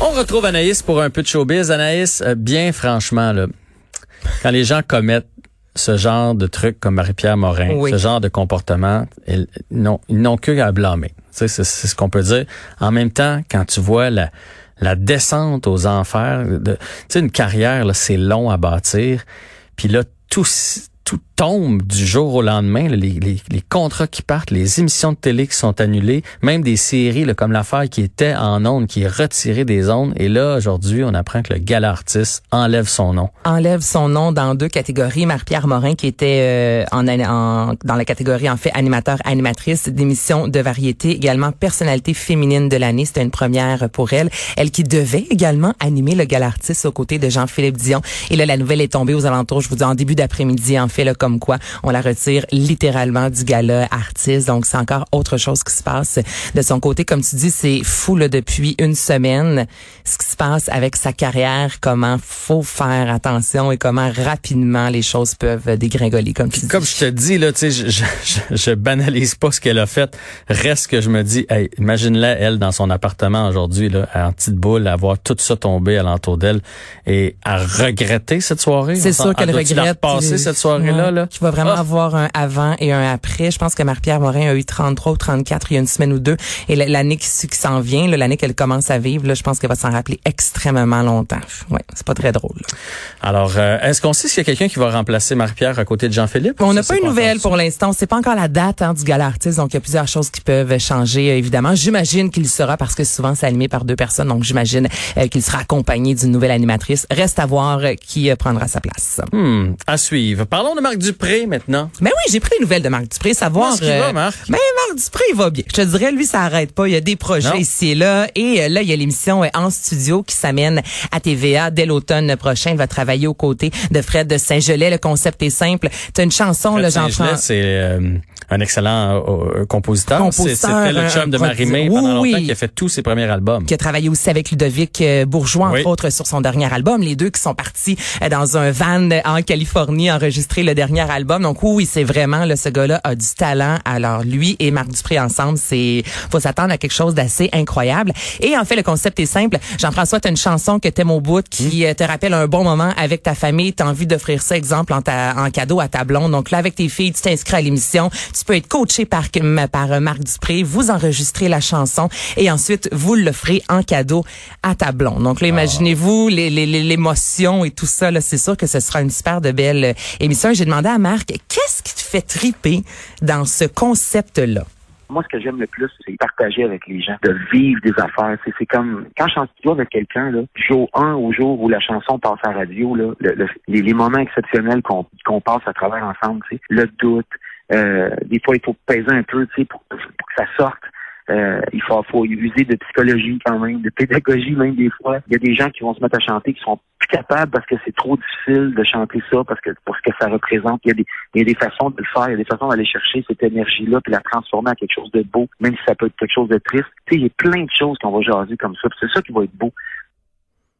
On retrouve Anaïs pour un peu de showbiz. Anaïs, euh, bien franchement, là, quand les gens commettent ce genre de trucs comme Marie-Pierre Morin, Oui. ce genre de comportement, ils n'ont que à blâmer. Tu sais, c'est ce qu'on peut dire. En même temps, quand tu vois la, la descente aux enfers, de, tu sais, une carrière, c'est long à bâtir. Puis là, tout, tout tombe du jour au lendemain. les, les, les contrats qui partent, les émissions de télé qui sont annulées, même des séries là, comme l'affaire qui était en ondes, qui est retirée des ondes. Et là, aujourd'hui, on apprend que le gala artiste enlève son nom. enlève son nom dans deux catégories. Marie-Pierre Morin, qui était euh, en, en- dans la catégorie, en fait, animateur-animatrice d'émissions de variété, également personnalité féminine de l'année. C'était une première pour elle. Elle qui devait également animer le gala artiste aux côtés de Jean-Philippe Dion. Et là, la nouvelle est tombée aux alentours, je vous dis, en début d'après-midi, en fait, là, comme quoi on la retire littéralement du gala artiste. Donc, c'est encore autre chose qui se passe de son côté. Comme tu dis, c'est fou, là, depuis une semaine, ce qui se passe avec sa carrière, comment faut faire attention et comment rapidement les choses peuvent dégringoler, comme tu dis. Comme je te dis, là, tu sais, je, je, je, banalise pas ce qu'elle a fait. Reste que je me dis, hey, imagine-la, elle, dans son appartement aujourd'hui, là, en petite boule, à voir tout ça tomber alentour d'elle et à regretter cette soirée. C'est sûr qu'elle regrette. repasser, euh, cette soirée-là, là? Qu'il va vraiment Ah. avoir un avant et un après. Je pense que Marie-Pierre Morin a eu 33 ou 34 il y a une semaine ou deux. Et l'année qui, qui s'en vient, l'année qu'elle commence à vivre, là, je pense qu'elle va s'en rappeler extrêmement longtemps. Ouais, c'est pas très drôle. là. Alors, euh, est-ce qu'on sait s'il y a quelqu'un qui va remplacer Marie-Pierre à côté de Jean-Philippe? On n'a pas une nouvelle encore pour l'instant. C'est pas encore la date hein, du gala artiste, donc il y a plusieurs choses qui peuvent changer. euh, évidemment, j'imagine qu'il sera parce que souvent c'est animé par deux personnes, donc j'imagine euh, qu'il sera accompagné d'une nouvelle animatrice. Reste à voir qui euh, prendra sa place. Hmm, à suivre. Parlons de Marc Dupré maintenant. Mais oui, j'ai pris des nouvelles de Marc Dupré, savoir. Qu'il va, Marc? Mais Marc Dupré, il va bien. Je te dirais, lui, ça arrête pas. Il y a des projets Non. ici et là. Et euh, là, il y a l'émission euh, En Studio qui s'amène à TVA dès l'automne prochain. Il va travailler aux côtés de Fred de Saint-Gelais. Le concept est simple. Tu as une chanson, Fred là, Jean-François. c'est euh, un excellent euh, euh, compositeur. C'est- Compositeur, C'était le un- chum de prodi- pendant longtemps oui. qui a fait tous ses premiers albums. qui a travaillé aussi avec Ludovic euh, Bourgeois, entre autres, sur son dernier album. Les deux qui sont partis euh, dans un van euh, en Californie enregistrer le dernier album. Donc oui, c'est vraiment, là, ce gars-là a du talent. Alors lui et Marc Dupré ensemble, c'est faut s'attendre à quelque chose d'assez incroyable. Et en fait, le concept est simple. Jean-François, tu as une chanson que t'aimes au bout qui Hmm. euh, te rappelle un bon moment avec ta famille. Tu as envie d'offrir ça, exemple, en, ta- en cadeau à ta blonde. Donc là, avec tes filles, tu t'inscris à l'émission. Tu peux être coaché par, par euh, Marc Dupré. Vous enregistrez la chanson et ensuite, vous l'offrez en cadeau à ta blonde. Donc là, imaginez-vous les- les- les- l'émotion et tout ça. là, C'est sûr que ce sera une super de belle euh, émission. J'ai demandé à Marc, qu'est-ce qui te fait triper dans ce concept-là? Moi, ce que j'aime le plus, c'est partager avec les gens, de vivre des affaires. C'est, c'est comme quand je suis en studio avec quelqu'un, jour 1 au jour où la chanson passe à la radio, là, le- le- les, les moments exceptionnels qu'on, qu'on passe à travers ensemble, tu sais, le doute, des fois il faut peser un peu, tu sais, pour, pour que ça sorte. Euh, il faut, faut user de psychologie quand même, de pédagogie même des fois. Il y a des gens qui vont se mettre à chanter qui sont plus capables parce que c'est trop difficile de chanter ça, parce que pour ce que ça représente. Il y a des, il y a des façons de le faire, il y a des façons d'aller chercher cette énergie-là puis la transformer en quelque chose de beau, même si ça peut être quelque chose de triste. Tu sais, il y a plein de choses qu'on va jaser comme ça. C'est ça qui va être beau.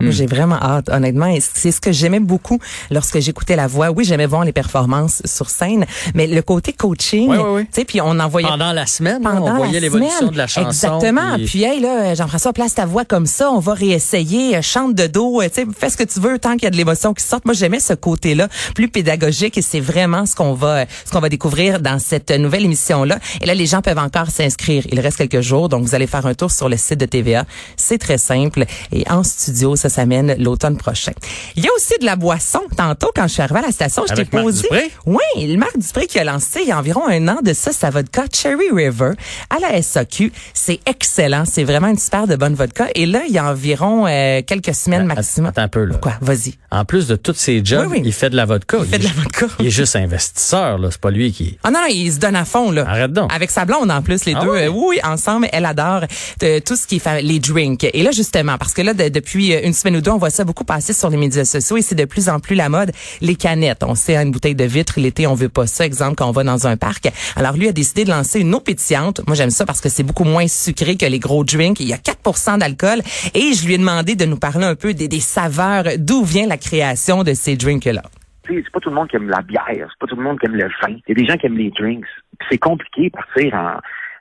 Hmm. J'ai vraiment hâte, honnêtement. C'est ce que j'aimais beaucoup lorsque j'écoutais la voix. Oui, j'aimais voir les performances sur scène, mais le côté coaching, Oui, oui, oui. tu sais, puis on envoyait Pendant la semaine, pendant on voyait la l'évolution semaine. de la chanson. Exactement. puis- Puis, hey, là, Jean-François, place ta voix comme ça. On va réessayer. euh, Chante de dos. euh, Tu sais, fais ce que tu veux tant qu'il y a de l'émotion qui sorte. Moi, j'aimais ce côté-là, plus pédagogique. Et c'est vraiment ce qu'on va, ce qu'on va découvrir dans cette nouvelle émission-là. Et là, les gens peuvent encore s'inscrire. Il reste quelques jours. Donc, vous allez faire un tour sur le site de TVA. C'est très simple. Et en studio, ça s'amène l'automne prochain. Il y a aussi de la boisson. Tantôt, quand je suis arrivée à la station, je t'ai posé. Dupré? Oui, le Marc Dupré qui a lancé il y a environ un an de ça, sa vodka Cherry River à la SAQ. C'est excellent. C'est vraiment une super de bonne vodka. Et là, il y a environ euh, quelques semaines maximum. Attends un peu, là. Quoi? Vas-y. En plus de tous ses jobs, Oui, oui. il fait de la vodka. Il fait de la vodka. Il est juste investisseur, là. C'est pas lui qui. Ah non, non, il se donne à fond, là. Arrête donc. Avec sa blonde, en plus, les Ah deux. oui, oui, ensemble, elle adore euh, tout ce qui est les drinks. Et là, justement, parce que là, de- depuis euh, une on voit ça beaucoup passer sur les médias sociaux et c'est de plus en plus la mode. Les canettes. On sait, une bouteille de vitre, l'été, on veut pas ça. Exemple, quand on va dans un parc. Alors, lui a décidé de lancer une eau pétillante. Moi, j'aime ça parce que c'est beaucoup moins sucré que les gros drinks. Il y a 4 d'alcool. Et je lui ai demandé de nous parler un peu des, saveurs, d'où vient la création de ces drinks-là? C'est pas tout le monde qui aime la bière, c'est pas tout le monde qui aime le vin. Il y a des gens qui aiment les drinks. C'est compliqué de partir en,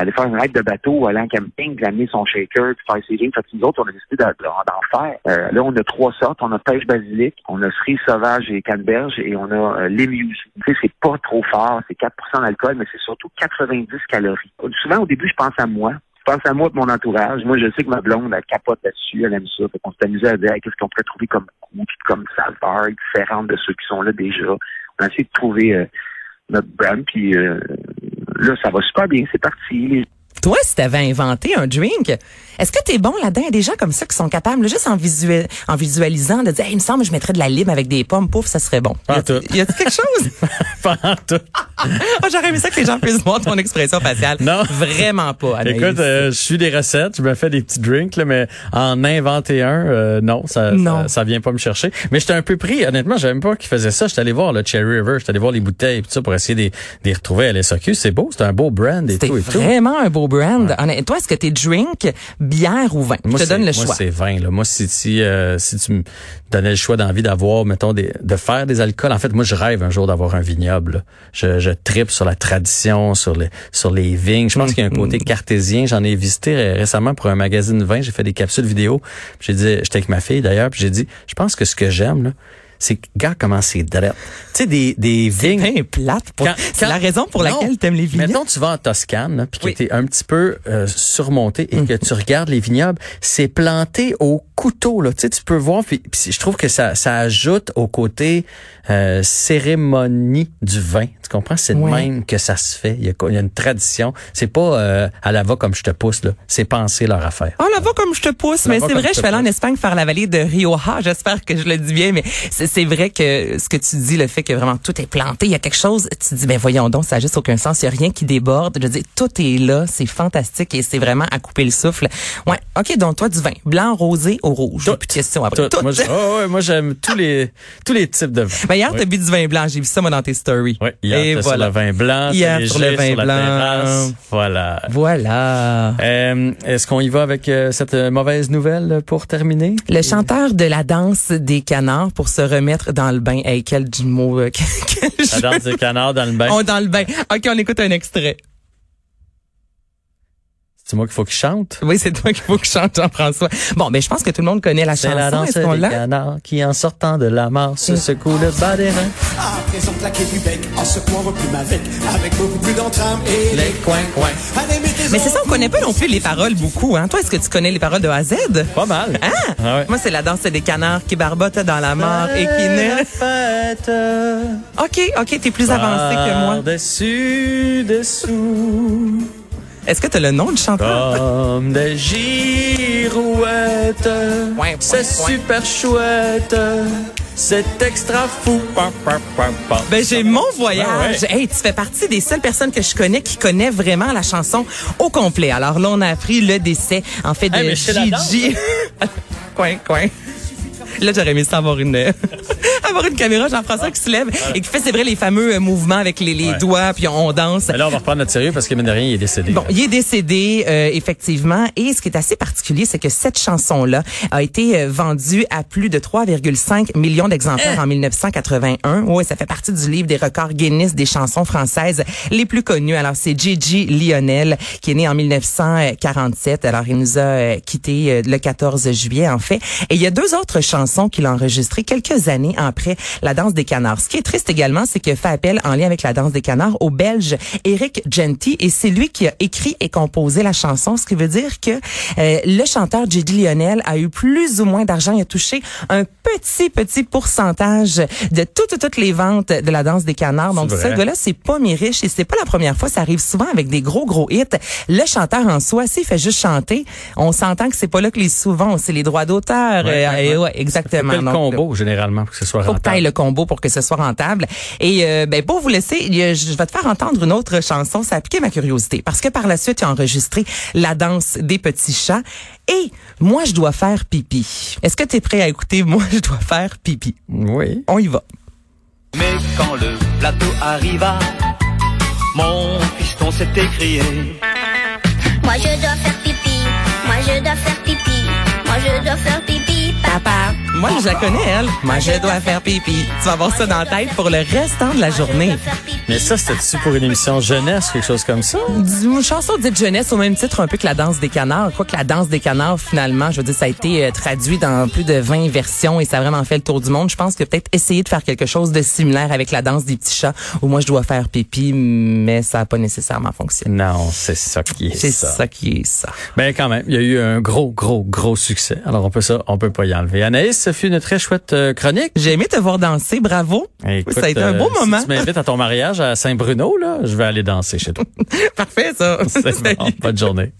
aller faire une raide de bateau, aller en camping, puis amener son shaker, puis faire ses games. Fait que nous autres, on a décidé d'en faire. Euh, là, on a trois sortes. On a pêche basilic, on a cerise sauvage et canneberge, et on a euh. Tu sais, c'est pas trop fort, c'est 4% d'alcool, mais c'est surtout 90 calories. Souvent, au début, je pense à moi. Je pense à moi et mon entourage. Moi, je sais que ma blonde, elle capote là-dessus, elle aime ça. Fait qu'on s'est amusé à dire qu'est-ce qu'on pourrait trouver comme goût, comme saveur différente de ceux qui sont là déjà. On a essayé de trouver euh, notre brand, puis euh, là, ça va super bien, c'est parti. Toi, si tu avais inventé un drink, est-ce que tu es bon là-dedans? Il y a des gens comme ça qui sont capables, juste en, visuel, en visualisant, de dire il me semble que je mettrais de la lime avec des pommes, pouf, ça serait bon. Pas tout. Y a quelque chose? pas tout. Oh, J'aurais aimé ça que les gens puissent voir ton expression faciale. Non. Vraiment pas, Anaïs. Écoute, euh, je suis des recettes, je me fais des petits drinks, là, mais en inventer un, euh, non, ça, Non. Ça, ça vient pas me chercher. Mais j'étais un peu pris, honnêtement, j'avais même pas qu'ils faisaient ça. J'étais allé voir le Cherry River, j'étais allé voir les bouteilles et tout ça pour essayer de les retrouver à l'SOQ. C'est beau, c'est un beau brand et tout et tout. vraiment un beau brand. Honnêtement, Toi, est-ce que t'es drink, bière ou vin? Moi, je te donne le moi, choix. c'est vin. Là. Moi, si, si, euh, si tu me donnais le choix d'envie d'avoir, mettons, des, de faire des alcools, en fait, moi, je rêve un jour d'avoir un vignoble. Je, je tripe sur la tradition, sur les, sur les vignes. Je pense qu'il y a un côté cartésien. J'en ai visité ré- récemment pour un magazine de vin. J'ai fait des capsules vidéo. J'ai dit, j'étais avec ma fille d'ailleurs, puis j'ai dit, je pense que ce que j'aime, là, c'est que, gars, comment c'est drette. Tu sais, des, des vignes. bien plate. pour- Quand- C'est la raison pour Non. laquelle t'aimes les vignobles. Mettons, tu vas en Toscane, puis que Oui. tu es un petit peu euh, surmonté et que tu regardes les vignobles, c'est planté au couteau. Là. Tu, sais, tu peux voir, puis, je trouve que ça, ça ajoute au côté euh, cérémonie du vin. Tu comprends? C'est de Ouais. même que ça se fait. Il y a, il y a une tradition. C'est pas euh, à la va comme je te pousse. là. C'est penser leur affaire. Oh là va comme je te pousse, mais c'est vrai, je suis allée en. Espagne faire la vallée de Rioja, j'espère que je le dis bien, mais c'est c'est vrai que ce que tu dis, le fait que vraiment tout est planté, il y a quelque chose, tu dis, ben voyons donc, ça a juste aucun sens, il y a rien qui déborde, je dis, tout est là, c'est fantastique et c'est vraiment à couper le souffle. Ouais, ok, donc toi du vin, blanc, rosé ou rouge, Tout. plus de questions après. Tout. Tout. Moi, je- oh, ouais, moi, j'aime tous les tous les types de vin. Ben hier, Oui. t'as bu du vin blanc, j'ai vu ça moi dans tes stories. Oui, hier, et voilà. sur le vin blanc, Hier, sur le vin sur blanc. terrasse. Voilà. Voilà. Euh, Est-ce qu'on y va avec euh, cette euh, mauvaise nouvelle pour terminer? Le chanteur de la danse des canards pour se remettre dans le bain. Hey, quel du mot. euh, quel- quel La danse des canards dans le bain. On dans le bain. OK, on écoute un extrait. C'est moi qu'il faut qu'il chante. Oui, c'est toi qu'il faut que je chante, Jean-François. Bon, ben, je pense que tout le monde connaît la C'est chanson. la danse des canards qui, en sortant de la mort, se secoue le bas des reins. À présent claquer du bec, en secouant vos plumes avec, avec beaucoup plus d'entrain et Les coins, coins. Allez, mettez-en Mais c'est ça, on connaît pas non plus les paroles beaucoup. Hein? Toi, est-ce que tu connais les paroles de A à Z? Pas mal. Ah! Ah ouais. Moi, c'est la danse des canards qui barbotent dans la mort et qui ne... fête. OK, OK, t'es plus avancé que moi. Dessus, dessous, Est-ce que t'as le nom du chanteur? comme des girouettes. C'est super chouette. C'est extra fou. Ben j'ai mon voyage. Ouais, Hey, tu fais partie des seules personnes que je connais qui connaît vraiment la chanson au complet. Alors là, on a appris le décès en fait de Hey, Gigi. coin coin. Là, j'aurais aimé ça avoir une avoir une caméra Jean-François qui se lève et qui fait c'est vrai les fameux euh, mouvements avec les, les Ouais. doigts puis on danse. Mais là, on va reprendre notre sérieux parce que, mine de rien, il est décédé. Bon, il est décédé euh, effectivement et ce qui est assez particulier, c'est que cette chanson-là a été euh, vendue à plus de 3,5 millions d'exemplaires en 1981. Oui, ça fait partie du livre des records Guinness des chansons françaises les plus connues. Alors c'est Gigi Lionel qui est né en 1947. Alors il nous a euh, quitté le 14 juillet en fait. Et il y a deux autres chansons qu'il a enregistrées quelques années après La danse des canards. Ce qui est triste également, c'est qu'il fait appel en lien avec La danse des canards au Belge Eric Genty et c'est lui qui a écrit et composé la chanson, ce qui veut dire que euh, le chanteur Gigi Lionel a eu plus ou moins d'argent, il a touché un petit petit pourcentage de toutes toutes les ventes de La danse des canards. Donc ce gars-là, c'est pas mi riche et c'est pas la première fois, ça arrive souvent avec des gros gros hits. Le chanteur en soi, s'il fait juste chanter, on s'entend que c'est pas là que les souvent, c'est les droits d'auteur. Ouais, euh, ouais, exactement. Le combo, généralement, pour que ce soit faut que le combo pour que ce soit rentable. Et euh, ben pour vous laisser, je vais te faire entendre une autre chanson. Ça a piqué ma curiosité parce que par la suite, il a enregistré la danse des petits chats. Et moi, je dois faire pipi. Est-ce que tu es prêt à écouter Moi, je dois faire pipi? Oui. On y va. Mais quand le plateau arriva, mon piston s'est écrié. Moi je dois faire pipi, moi je dois faire pipi, moi je dois faire pipi, papa. Moi, je la connais, elle. Moi, je dois faire pipi. Tu vas avoir ça dans la tête pour le restant de la journée. Mais ça, c'était-tu pour une émission jeunesse, quelque chose comme ça? Une chanson dite jeunesse au même titre un peu que la danse des canards. Quoi que la danse des canards, finalement, je veux dire, ça a été euh, traduit dans plus de 20 versions et ça a vraiment fait le tour du monde. Je pense que peut-être essayer de faire quelque chose de similaire avec la danse des petits chats où moi je dois faire pipi, mais ça n'a pas nécessairement fonctionné. Non, c'est ça qui est, C'est ça. ça qui est ça. Ben quand même, il y a eu un gros, gros, gros succès. Alors on peut ça, on peut pas y enlever. Anaïs, ce fut une très chouette euh, chronique. J'ai aimé te voir danser, bravo. Écoute, ça a été un beau euh, moment. Si tu m'invites à ton mariage à Saint-Bruno, là, je vais aller danser chez toi. Parfait ça. C'est bon. Bonne journée.